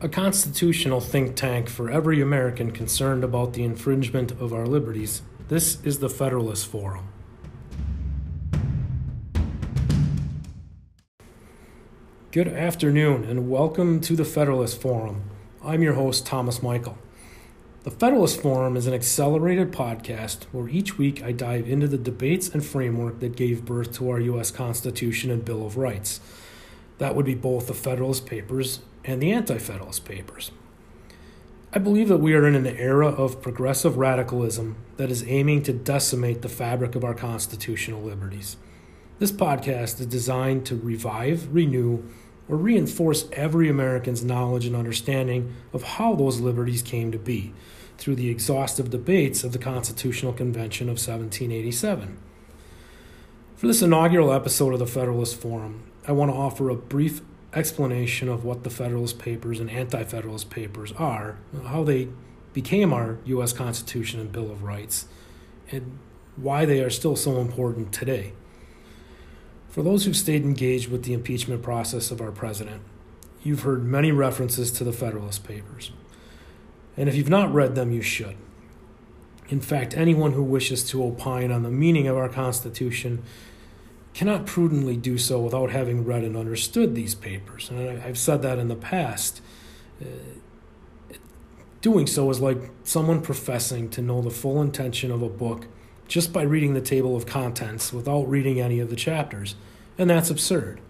a constitutional think tank for every American concerned about the infringement of our liberties. This is the Federalist Forum. Good afternoon and welcome to the Federalist Forum. I'm your host, Thomas Michael. The Federalist Forum is an accelerated podcast where each week I dive into the debates and framework that gave birth to our U.S. Constitution and Bill of Rights. That would be both the Federalist Papers and the Anti Federalist Papers. I believe that we are in an era of progressive radicalism that is aiming to decimate the fabric of our constitutional liberties. This podcast is designed to revive, renew, or reinforce every American's knowledge and understanding of how those liberties came to be through the exhaustive debates of the Constitutional Convention of 1787. For this inaugural episode of the Federalist Forum, I want to offer a brief explanation of what the Federalist Papers and Anti Federalist Papers are, how they became our U.S. Constitution and Bill of Rights, and why they are still so important today. For those who've stayed engaged with the impeachment process of our president, you've heard many references to the Federalist Papers. And if you've not read them, you should. In fact, anyone who wishes to opine on the meaning of our Constitution cannot prudently do so without having read and understood these papers. And I've said that in the past. Uh, doing so is like someone professing to know the full intention of a book just by reading the table of contents without reading any of the chapters. And that's absurd.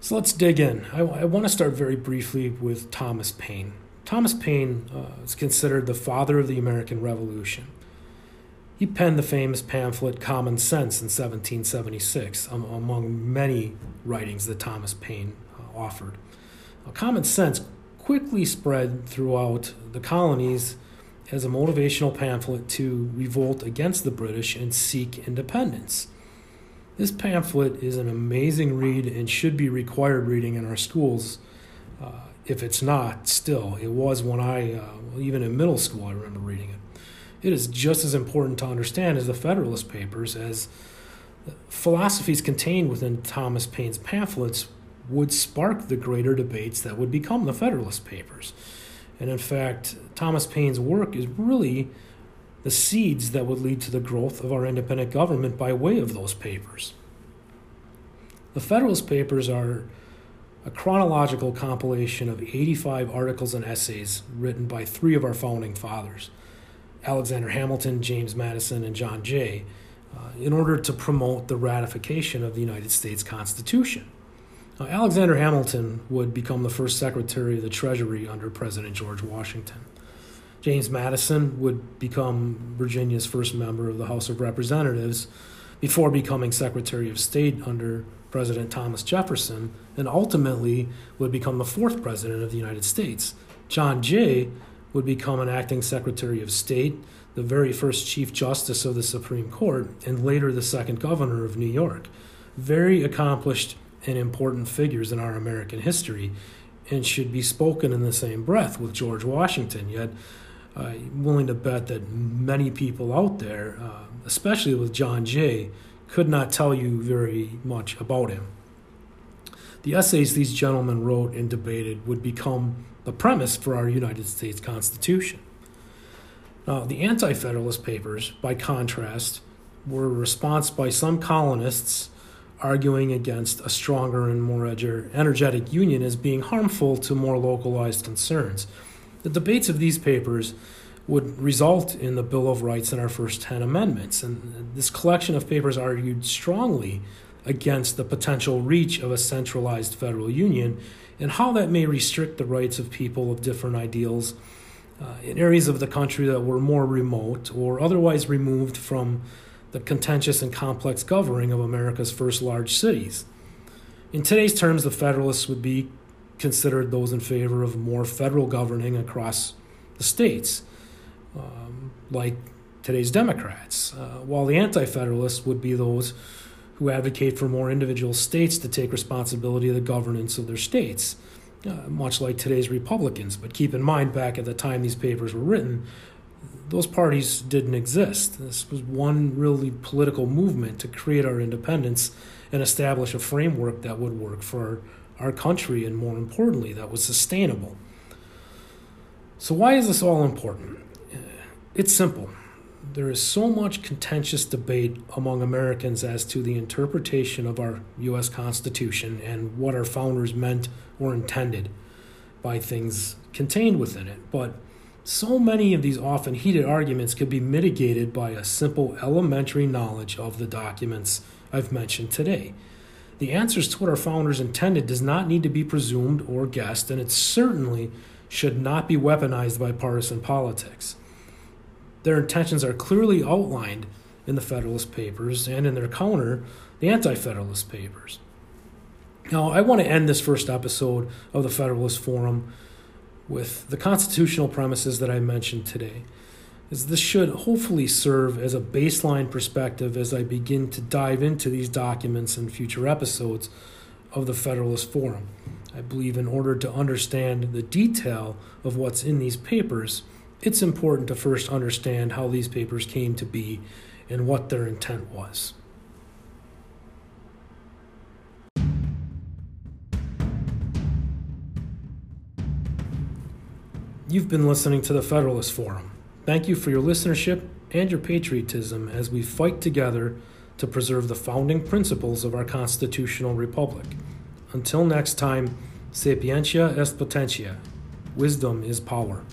So let's dig in. I, I want to start very briefly with Thomas Paine. Thomas Paine uh, is considered the father of the American Revolution. He penned the famous pamphlet Common Sense in 1776, um, among many writings that Thomas Paine uh, offered. Uh, Common Sense quickly spread throughout the colonies as a motivational pamphlet to revolt against the British and seek independence. This pamphlet is an amazing read and should be required reading in our schools. Uh, if it's not, still, it was when I, uh, even in middle school, I remember reading it it is just as important to understand as the Federalist Papers, as philosophies contained within Thomas Paine's pamphlets would spark the greater debates that would become the Federalist Papers. And in fact, Thomas Paine's work is really the seeds that would lead to the growth of our independent government by way of those papers. The Federalist Papers are a chronological compilation of 85 articles and essays written by three of our founding fathers. Alexander Hamilton, James Madison, and John Jay uh, in order to promote the ratification of the United States Constitution. Now, Alexander Hamilton would become the first Secretary of the Treasury under President George Washington. James Madison would become Virginia's first member of the House of Representatives before becoming Secretary of State under President Thomas Jefferson, and ultimately would become the fourth President of the United States. John Jay would become an acting Secretary of State, the very first Chief Justice of the Supreme Court, and later the second Governor of New York. Very accomplished and important figures in our American history, and should be spoken in the same breath with George Washington. Yet, I'm willing to bet that many people out there, uh, especially with John Jay, could not tell you very much about him. The essays these gentlemen wrote and debated would become the premise for our United States Constitution. Now, the Anti Federalist Papers, by contrast, were a response by some colonists arguing against a stronger and more energetic union as being harmful to more localized concerns. The debates of these papers would result in the Bill of Rights and our first 10 amendments. And this collection of papers argued strongly against the potential reach of a centralized federal union and how that may restrict the rights of people of different ideals uh, in areas of the country that were more remote or otherwise removed from the contentious and complex governing of America's first large cities. In today's terms, the Federalists would be considered those in favor of more federal governing across the states, um, like today's Democrats, uh, while the Anti Federalists would be those who advocate for more individual states to take responsibility of the governance of their states, uh, much like today's Republicans. But keep in mind, back at the time these papers were written, those parties didn't exist. This was one really political movement to create our independence and establish a framework that would work for our country and, more importantly, that was sustainable. So, why is this all important? It's simple. There is so much contentious debate among Americans as to the interpretation of our U.S. Constitution and what our founders meant or intended by things contained within it. But so many of these often heated arguments could be mitigated by a simple elementary knowledge of the documents I've mentioned today. The answers to what our founders intended does not need to be presumed or guessed, and it certainly should not be weaponized by partisan politics. Their intentions are clearly outlined in the Federalist Papers and in their counter, the Anti Federalist Papers. Now, I want to end this first episode of the Federalist Forum with the constitutional premises that I mentioned today. As this should hopefully serve as a baseline perspective as I begin to dive into these documents in future episodes of the Federalist Forum. I believe in order to understand the detail of what's in these papers, it's important to first understand how these papers came to be and what their intent was. You've been listening to the Federalist Forum. Thank you for your listenership and your patriotism as we fight together to preserve the founding principles of our constitutional republic. Until next time, sapientia est potentia. Wisdom is power.